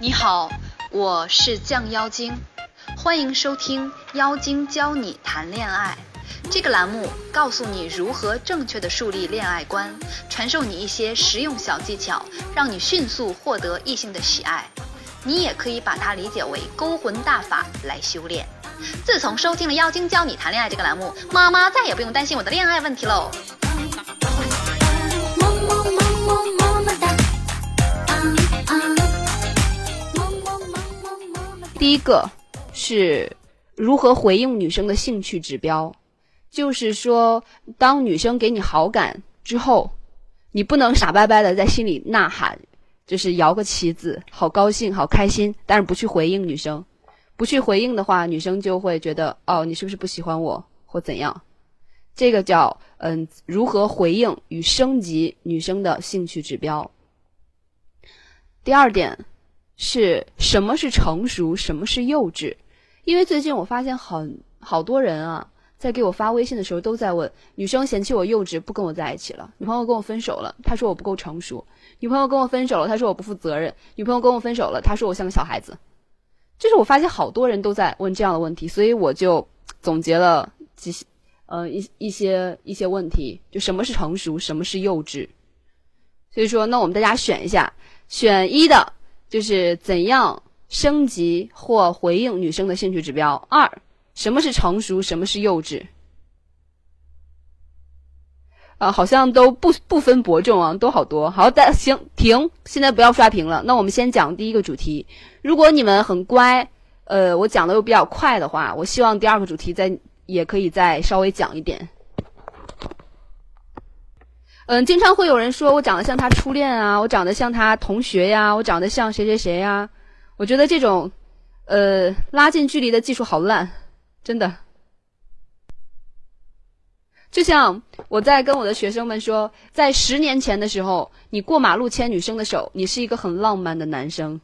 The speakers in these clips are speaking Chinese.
你好，我是酱妖精，欢迎收听《妖精教你谈恋爱》这个栏目，告诉你如何正确的树立恋爱观，传授你一些实用小技巧，让你迅速获得异性的喜爱。你也可以把它理解为勾魂大法来修炼。自从收听了《妖精教你谈恋爱》这个栏目，妈妈再也不用担心我的恋爱问题喽。第一个是如何回应女生的兴趣指标，就是说，当女生给你好感之后，你不能傻掰掰的在心里呐喊，就是摇个旗子，好高兴，好开心，但是不去回应女生，不去回应的话，女生就会觉得哦，你是不是不喜欢我或怎样？这个叫嗯，如何回应与升级女生的兴趣指标。第二点是什么是成熟，什么是幼稚？因为最近我发现很好多人啊，在给我发微信的时候都在问，女生嫌弃我幼稚，不跟我在一起了；女朋友跟我分手了，她说我不够成熟；女朋友跟我分手了，她说我不负责任；女朋友跟我分手了，她说我像个小孩子。就是我发现好多人都在问这样的问题，所以我就总结了几呃一一些一些问题，就什么是成熟，什么是幼稚。所以说，那我们大家选一下，选一的就是怎样升级或回应女生的兴趣指标。二，什么是成熟，什么是幼稚？啊，好像都不不分伯仲啊，都好多。好的，行，停，现在不要刷屏了。那我们先讲第一个主题。如果你们很乖，呃，我讲的又比较快的话，我希望第二个主题再也可以再稍微讲一点。嗯，经常会有人说我长得像他初恋啊，我长得像他同学呀，我长得像谁谁谁呀。我觉得这种，呃，拉近距离的技术好烂，真的。就像我在跟我的学生们说，在十年前的时候，你过马路牵女生的手，你是一个很浪漫的男生。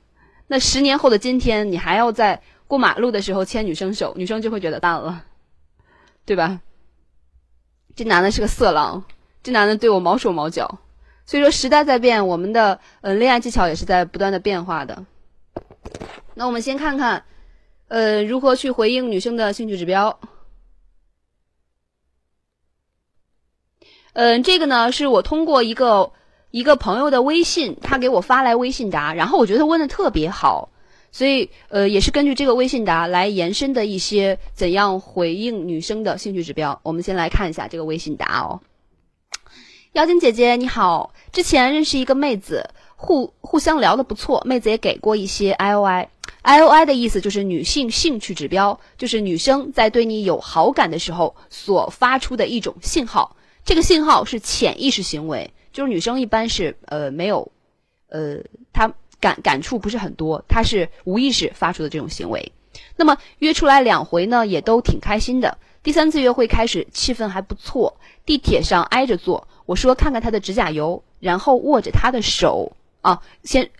那十年后的今天，你还要在过马路的时候牵女生手，女生就会觉得淡了，对吧？这男的是个色狼，这男的对我毛手毛脚。所以说，时代在变，我们的呃恋爱技巧也是在不断的变化的。那我们先看看，呃，如何去回应女生的兴趣指标。嗯，这个呢是我通过一个一个朋友的微信，他给我发来微信答，然后我觉得他问的特别好，所以呃也是根据这个微信答来延伸的一些怎样回应女生的兴趣指标。我们先来看一下这个微信答哦。妖精姐姐你好，之前认识一个妹子，互互相聊的不错，妹子也给过一些 I O I，I O I 的意思就是女性兴趣指标，就是女生在对你有好感的时候所发出的一种信号。这个信号是潜意识行为，就是女生一般是呃没有，呃她感感触不是很多，她是无意识发出的这种行为。那么约出来两回呢，也都挺开心的。第三次约会开始，气氛还不错，地铁上挨着坐。我说看看她的指甲油，然后握着她的手啊，先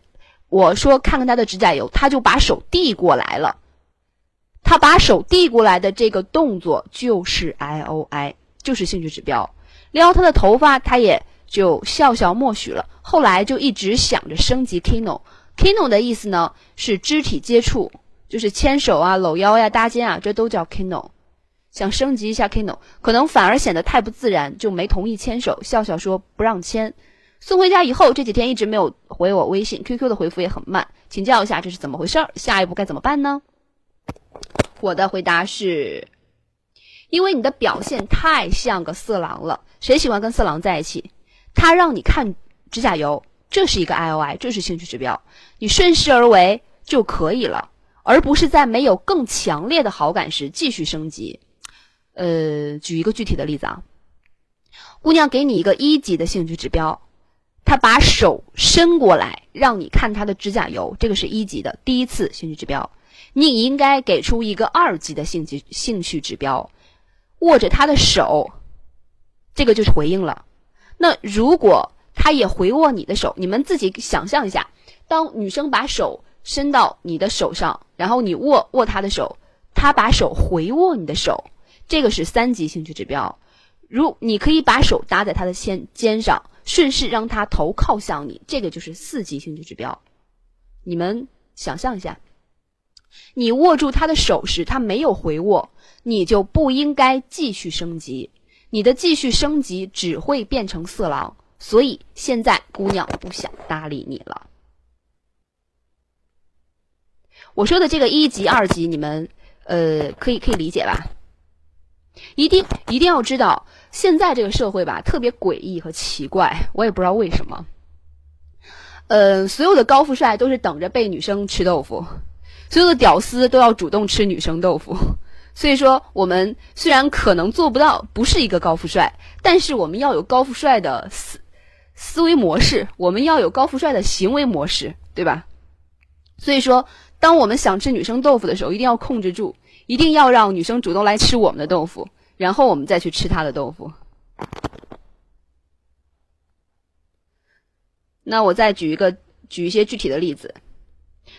我说看看她的指甲油，她就把手递过来了。她把手递过来的这个动作就是 I O I，就是兴趣指标。撩她的头发，她也就笑笑默许了。后来就一直想着升级 kino，kino 的意思呢是肢体接触，就是牵手啊、搂腰呀、搭肩啊，这都叫 kino。想升级一下 kino，可能反而显得太不自然，就没同意牵手，笑笑说不让牵。送回家以后，这几天一直没有回我微信，QQ 的回复也很慢，请教一下这是怎么回事儿？下一步该怎么办呢？我的回答是。因为你的表现太像个色狼了，谁喜欢跟色狼在一起？他让你看指甲油，这是一个 I O I，这是兴趣指标，你顺势而为就可以了，而不是在没有更强烈的好感时继续升级。呃，举一个具体的例子啊，姑娘给你一个一级的兴趣指标，她把手伸过来让你看她的指甲油，这个是一级的第一次兴趣指标，你应该给出一个二级的兴趣兴趣指标。握着他的手，这个就是回应了。那如果他也回握你的手，你们自己想象一下，当女生把手伸到你的手上，然后你握握她的手，她把手回握你的手，这个是三级兴趣指标。如你可以把手搭在他的肩肩上，顺势让他头靠向你，这个就是四级兴趣指标。你们想象一下，你握住他的手时，他没有回握，你就不应该继续升级。你的继续升级只会变成色狼，所以现在姑娘不想搭理你了。我说的这个一级、二级，你们呃可以可以理解吧？一定一定要知道，现在这个社会吧特别诡异和奇怪，我也不知道为什么。呃，所有的高富帅都是等着被女生吃豆腐，所有的屌丝都要主动吃女生豆腐。所以说，我们虽然可能做不到不是一个高富帅，但是我们要有高富帅的思思维模式，我们要有高富帅的行为模式，对吧？所以说，当我们想吃女生豆腐的时候，一定要控制住，一定要让女生主动来吃我们的豆腐，然后我们再去吃她的豆腐。那我再举一个，举一些具体的例子。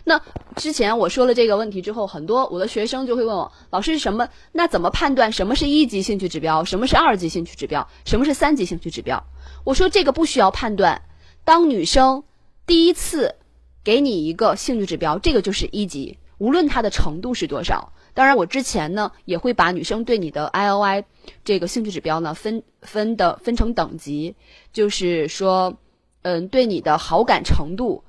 那之前我说了这个问题之后，很多我的学生就会问我，老师什么？那怎么判断什么是一级兴趣指标，什么是二级兴趣指标，什么是三级兴趣指标？我说这个不需要判断。当女生第一次给你一个兴趣指标，这个就是一级，无论她的程度是多少。当然，我之前呢也会把女生对你的 I O I 这个兴趣指标呢分分的分成等级，就是说，嗯，对你的好感程度。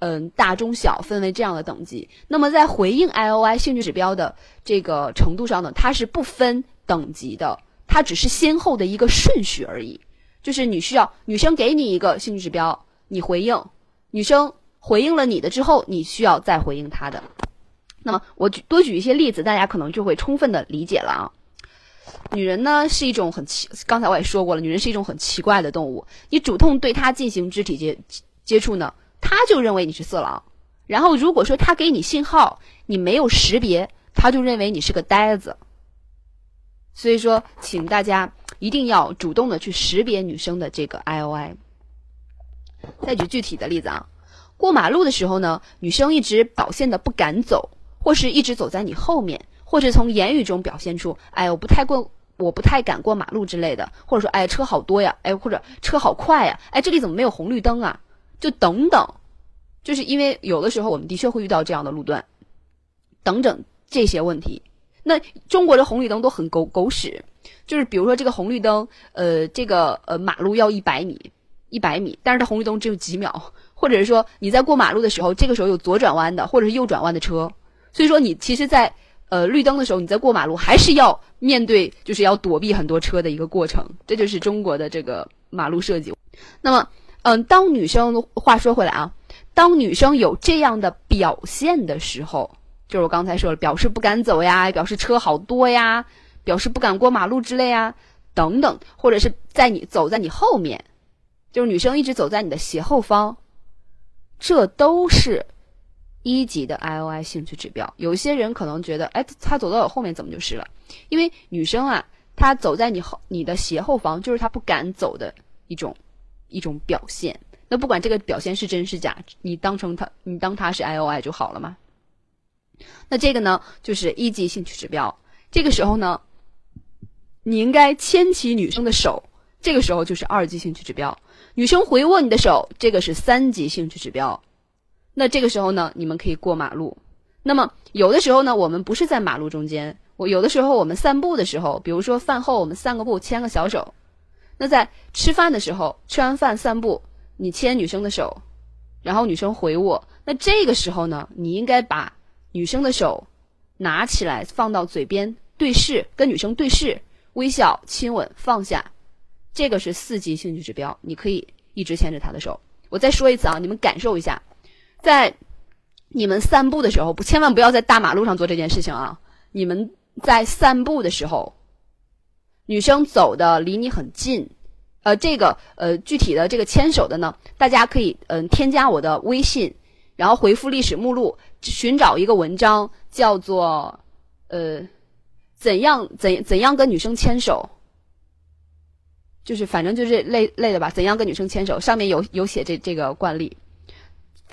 嗯，大中小分为这样的等级。那么在回应 I O I 兴趣指标的这个程度上呢，它是不分等级的，它只是先后的一个顺序而已。就是你需要女生给你一个兴趣指标，你回应，女生回应了你的之后，你需要再回应她的。那么我举多举一些例子，大家可能就会充分的理解了啊。女人呢是一种很奇，刚才我也说过了，女人是一种很奇怪的动物。你主动对她进行肢体接接触呢？她就认为你是色狼，然后如果说他给你信号，你没有识别，他就认为你是个呆子。所以说，请大家一定要主动的去识别女生的这个 I O I。再举具体的例子啊，过马路的时候呢，女生一直表现的不敢走，或是一直走在你后面，或者从言语中表现出，哎，我不太过，我不太敢过马路之类的，或者说，哎，车好多呀，哎，或者车好快呀，哎，这里怎么没有红绿灯啊？就等等，就是因为有的时候我们的确会遇到这样的路段，等等这些问题。那中国的红绿灯都很狗狗屎，就是比如说这个红绿灯，呃，这个呃马路要一百米，一百米，但是它红绿灯只有几秒，或者是说你在过马路的时候，这个时候有左转弯的或者是右转弯的车，所以说你其实，在呃绿灯的时候，你在过马路还是要面对，就是要躲避很多车的一个过程，这就是中国的这个马路设计。那么。嗯，当女生话说回来啊，当女生有这样的表现的时候，就是我刚才说了，表示不敢走呀，表示车好多呀，表示不敢过马路之类啊，等等，或者是在你走在你后面，就是女生一直走在你的斜后方，这都是一级的 I O I 兴趣指标。有些人可能觉得，哎，他走到我后面怎么就是了？因为女生啊，她走在你后你的斜后方，就是她不敢走的一种。一种表现，那不管这个表现是真是假，你当成他，你当他是 I O I 就好了嘛。那这个呢，就是一级兴趣指标。这个时候呢，你应该牵起女生的手，这个时候就是二级兴趣指标。女生回握你的手，这个是三级兴趣指标。那这个时候呢，你们可以过马路。那么有的时候呢，我们不是在马路中间，我有的时候我们散步的时候，比如说饭后我们散个步，牵个小手。那在吃饭的时候，吃完饭散步，你牵女生的手，然后女生回握，那这个时候呢，你应该把女生的手拿起来放到嘴边对视，跟女生对视，微笑、亲吻、放下，这个是四级兴趣指标，你可以一直牵着她的手。我再说一次啊，你们感受一下，在你们散步的时候，不千万不要在大马路上做这件事情啊！你们在散步的时候。女生走的离你很近，呃，这个呃具体的这个牵手的呢，大家可以嗯添加我的微信，然后回复历史目录，寻找一个文章叫做呃怎样怎怎样跟女生牵手，就是反正就是类类的吧，怎样跟女生牵手，上面有有写这这个惯例，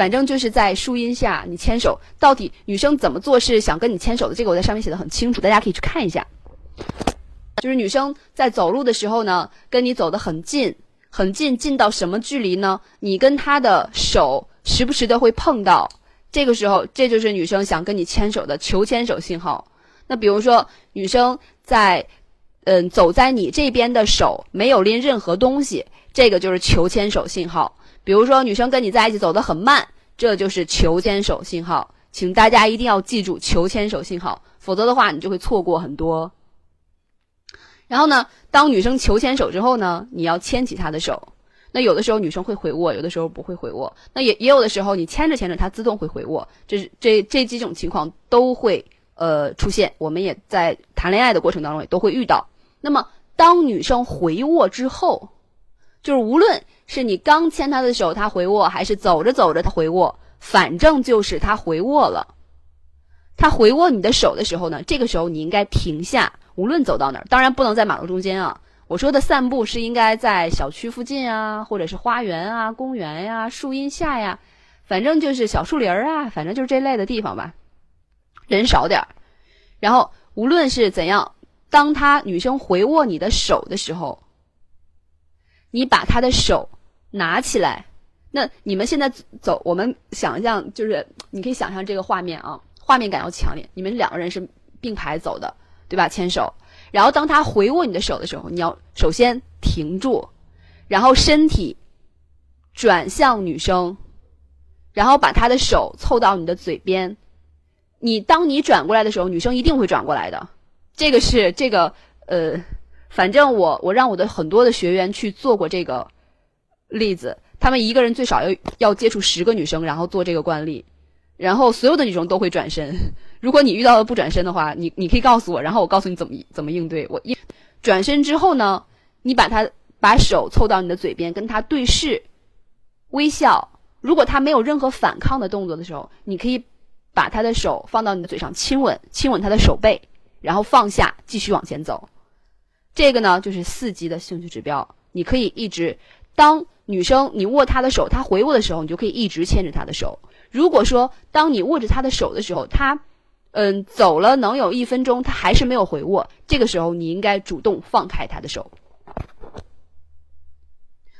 反正就是在树荫下你牵手，到底女生怎么做是想跟你牵手的，这个我在上面写的很清楚，大家可以去看一下。就是女生在走路的时候呢，跟你走得很近，很近，近到什么距离呢？你跟她的手时不时的会碰到，这个时候这就是女生想跟你牵手的求牵手信号。那比如说女生在嗯走在你这边的手没有拎任何东西，这个就是求牵手信号。比如说女生跟你在一起走得很慢，这就是求牵手信号。请大家一定要记住求牵手信号，否则的话你就会错过很多。然后呢，当女生求牵手之后呢，你要牵起她的手。那有的时候女生会回握，有的时候不会回握。那也也有的时候你牵着牵着，她自动会回握。这是这这几种情况都会呃出现，我们也在谈恋爱的过程当中也都会遇到。那么当女生回握之后，就是无论是你刚牵她的手，她回握，还是走着走着她回握，反正就是她回握了。她回握你的手的时候呢，这个时候你应该停下，无论走到哪儿，当然不能在马路中间啊。我说的散步是应该在小区附近啊，或者是花园啊、公园呀、树荫下呀，反正就是小树林儿啊，反正就是这类的地方吧，人少点儿。然后无论是怎样，当她女生回握你的手的时候，你把他的手拿起来。那你们现在走，我们想象就是你可以想象这个画面啊，画面感要强烈。你们两个人是并排走的，对吧？牵手。然后当他回握你的手的时候，你要首先停住，然后身体转向女生，然后把他的手凑到你的嘴边。你当你转过来的时候，女生一定会转过来的。这个是这个呃，反正我我让我的很多的学员去做过这个例子，他们一个人最少要要接触十个女生，然后做这个惯例。然后所有的女生都会转身。如果你遇到了不转身的话，你你可以告诉我，然后我告诉你怎么怎么应对。我一转身之后呢，你把他把手凑到你的嘴边，跟他对视，微笑。如果他没有任何反抗的动作的时候，你可以把他的手放到你的嘴上亲吻，亲吻他的手背，然后放下，继续往前走。这个呢就是四级的兴趣指标。你可以一直当女生你握她的手，她回握的时候，你就可以一直牵着她的手。如果说当你握着她的手的时候，她，嗯，走了能有一分钟，她还是没有回握，这个时候你应该主动放开她的手。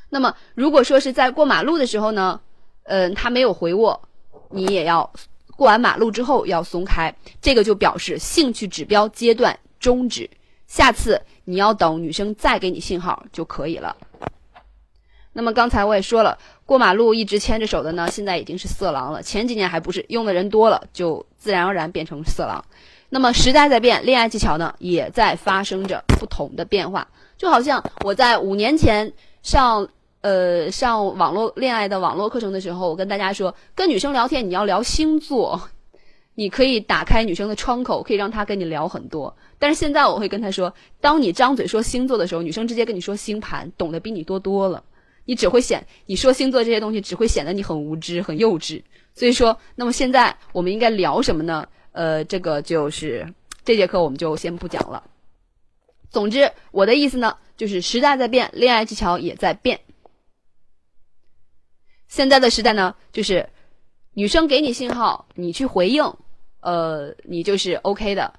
那么，如果说是在过马路的时候呢，嗯，他没有回握，你也要过完马路之后要松开，这个就表示兴趣指标阶段终止，下次你要等女生再给你信号就可以了。那么刚才我也说了，过马路一直牵着手的呢，现在已经是色狼了。前几年还不是，用的人多了，就自然而然变成色狼。那么时代在变，恋爱技巧呢也在发生着不同的变化。就好像我在五年前上呃上网络恋爱的网络课程的时候，我跟大家说，跟女生聊天你要聊星座，你可以打开女生的窗口，可以让她跟你聊很多。但是现在我会跟她说，当你张嘴说星座的时候，女生直接跟你说星盘，懂得比你多多了。你只会显你说星座这些东西，只会显得你很无知、很幼稚。所以说，那么现在我们应该聊什么呢？呃，这个就是这节课我们就先不讲了。总之，我的意思呢，就是时代在变，恋爱技巧也在变。现在的时代呢，就是女生给你信号，你去回应，呃，你就是 OK 的；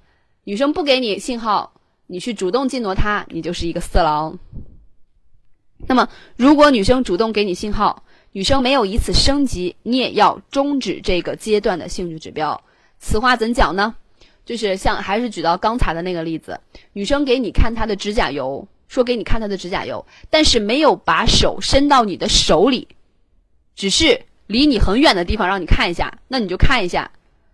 女生不给你信号，你去主动进挪她，你就是一个色狼。那么，如果女生主动给你信号，女生没有以此升级，你也要终止这个阶段的兴趣指标。此话怎讲呢？就是像还是举到刚才的那个例子，女生给你看她的指甲油，说给你看她的指甲油，但是没有把手伸到你的手里，只是离你很远的地方让你看一下，那你就看一下，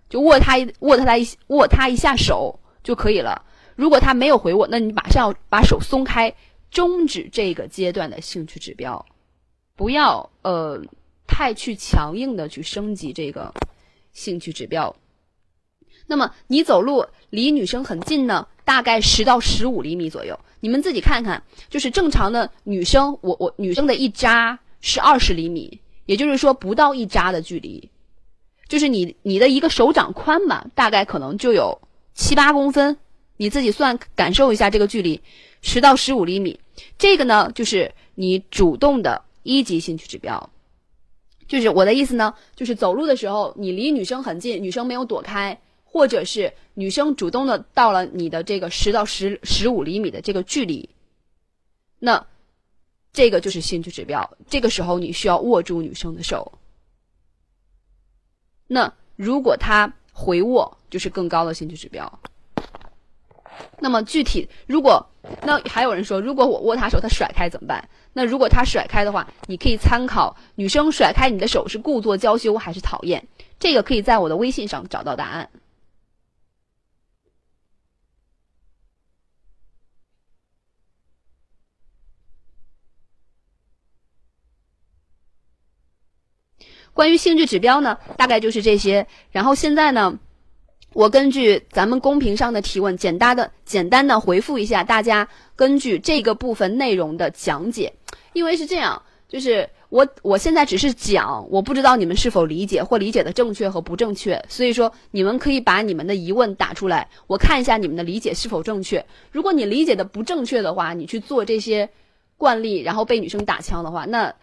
就握他一握她一握他一下手就可以了。如果他没有回我，那你马上要把手松开。终止这个阶段的兴趣指标，不要呃太去强硬的去升级这个兴趣指标。那么你走路离女生很近呢，大概十到十五厘米左右。你们自己看看，就是正常的女生，我我女生的一扎是二十厘米，也就是说不到一扎的距离，就是你你的一个手掌宽吧，大概可能就有七八公分，你自己算感受一下这个距离。十到十五厘米，这个呢就是你主动的一级兴趣指标。就是我的意思呢，就是走路的时候你离女生很近，女生没有躲开，或者是女生主动的到了你的这个十到十十五厘米的这个距离，那这个就是兴趣指标。这个时候你需要握住女生的手。那如果他回握，就是更高的兴趣指标。那么具体，如果那还有人说，如果我握他手，他甩开怎么办？那如果他甩开的话，你可以参考女生甩开你的手是故作娇羞还是讨厌，这个可以在我的微信上找到答案。关于兴趣指标呢，大概就是这些。然后现在呢，我根据咱们公屏上的提问，简单的简单的回复一下大家根据这个部分内容的讲解。因为是这样，就是我我现在只是讲，我不知道你们是否理解或理解的正确和不正确。所以说，你们可以把你们的疑问打出来，我看一下你们的理解是否正确。如果你理解的不正确的话，你去做这些惯例，然后被女生打枪的话，那。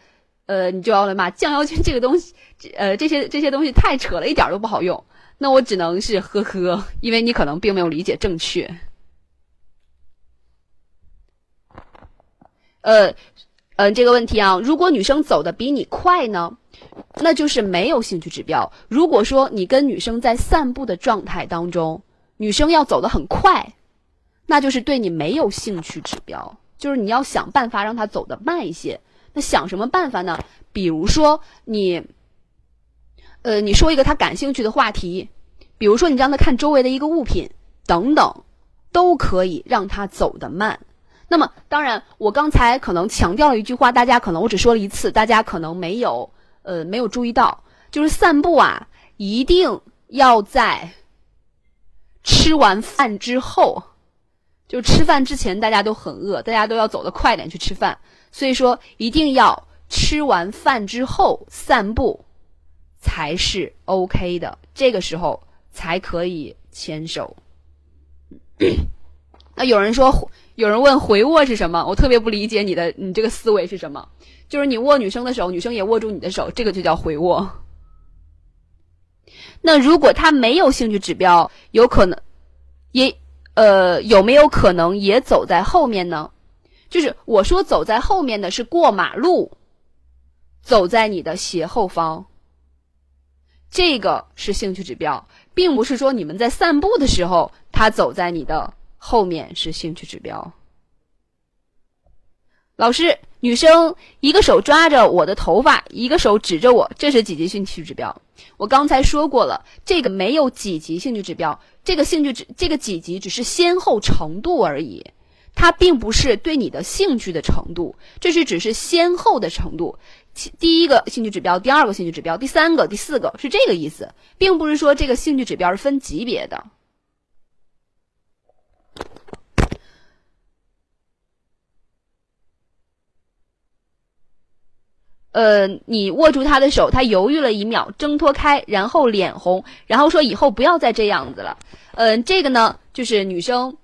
呃，你就要了嘛？降妖精这个东西，呃，这些这些东西太扯了，一点都不好用。那我只能是呵呵，因为你可能并没有理解正确。呃，呃，这个问题啊，如果女生走的比你快呢，那就是没有兴趣指标。如果说你跟女生在散步的状态当中，女生要走的很快，那就是对你没有兴趣指标，就是你要想办法让她走的慢一些。那想什么办法呢？比如说你，呃，你说一个他感兴趣的话题，比如说你让他看周围的一个物品等等，都可以让他走得慢。那么，当然，我刚才可能强调了一句话，大家可能我只说了一次，大家可能没有呃没有注意到，就是散步啊，一定要在吃完饭之后，就吃饭之前大家都很饿，大家都要走得快点去吃饭。所以说，一定要吃完饭之后散步，才是 OK 的。这个时候才可以牵手。那有人说，有人问回握是什么？我特别不理解你的，你这个思维是什么？就是你握女生的手，女生也握住你的手，这个就叫回握。那如果他没有兴趣指标，有可能也呃有没有可能也走在后面呢？就是我说走在后面的是过马路，走在你的斜后方。这个是兴趣指标，并不是说你们在散步的时候他走在你的后面是兴趣指标。老师，女生一个手抓着我的头发，一个手指着我，这是几级兴趣指标？我刚才说过了，这个没有几级兴趣指标，这个兴趣指这个几级只是先后程度而已。它并不是对你的兴趣的程度，这是只是先后的程度。第一个兴趣指标，第二个兴趣指标，第三个、第四个是这个意思，并不是说这个兴趣指标是分级别的。呃，你握住他的手，他犹豫了一秒，挣脱开，然后脸红，然后说：“以后不要再这样子了。”嗯，这个呢，就是女生。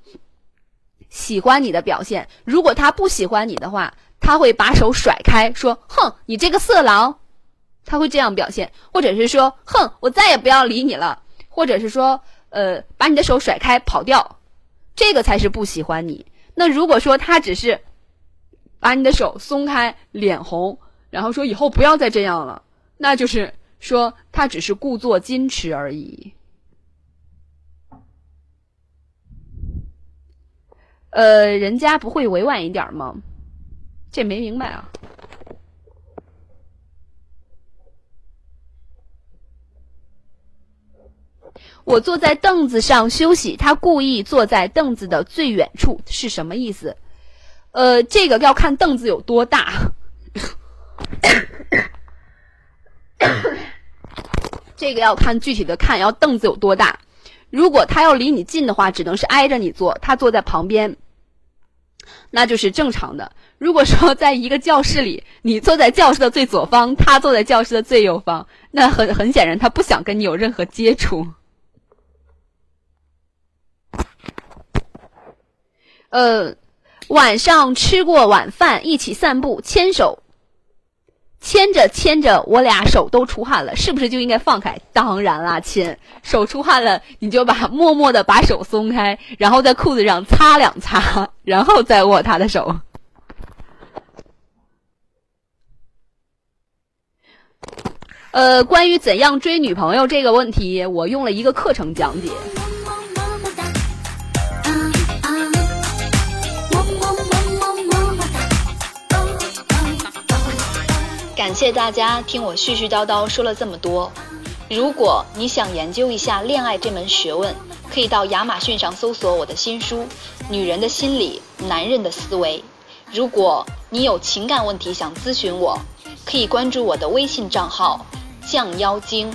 喜欢你的表现，如果他不喜欢你的话，他会把手甩开，说：“哼，你这个色狼。”他会这样表现，或者是说：“哼，我再也不要理你了。”或者是说：“呃，把你的手甩开，跑掉。”这个才是不喜欢你。那如果说他只是把你的手松开，脸红，然后说以后不要再这样了，那就是说他只是故作矜持而已。呃，人家不会委婉一点吗？这没明白啊。我坐在凳子上休息，他故意坐在凳子的最远处，是什么意思？呃，这个要看凳子有多大。这个要看具体的看，要凳子有多大。如果他要离你近的话，只能是挨着你坐，他坐在旁边，那就是正常的。如果说在一个教室里，你坐在教室的最左方，他坐在教室的最右方，那很很显然，他不想跟你有任何接触。呃，晚上吃过晚饭，一起散步，牵手。牵着牵着，我俩手都出汗了，是不是就应该放开？当然啦，亲，手出汗了，你就把默默的把手松开，然后在裤子上擦两擦，然后再握他的手。呃，关于怎样追女朋友这个问题，我用了一个课程讲解。感谢大家听我絮絮叨叨说了这么多。如果你想研究一下恋爱这门学问，可以到亚马逊上搜索我的新书《女人的心理，男人的思维》。如果你有情感问题想咨询我，可以关注我的微信账号“酱妖精”。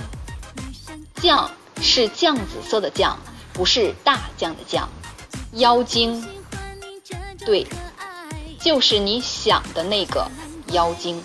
酱是酱紫色的酱，不是大酱的酱。妖精，对，就是你想的那个妖精。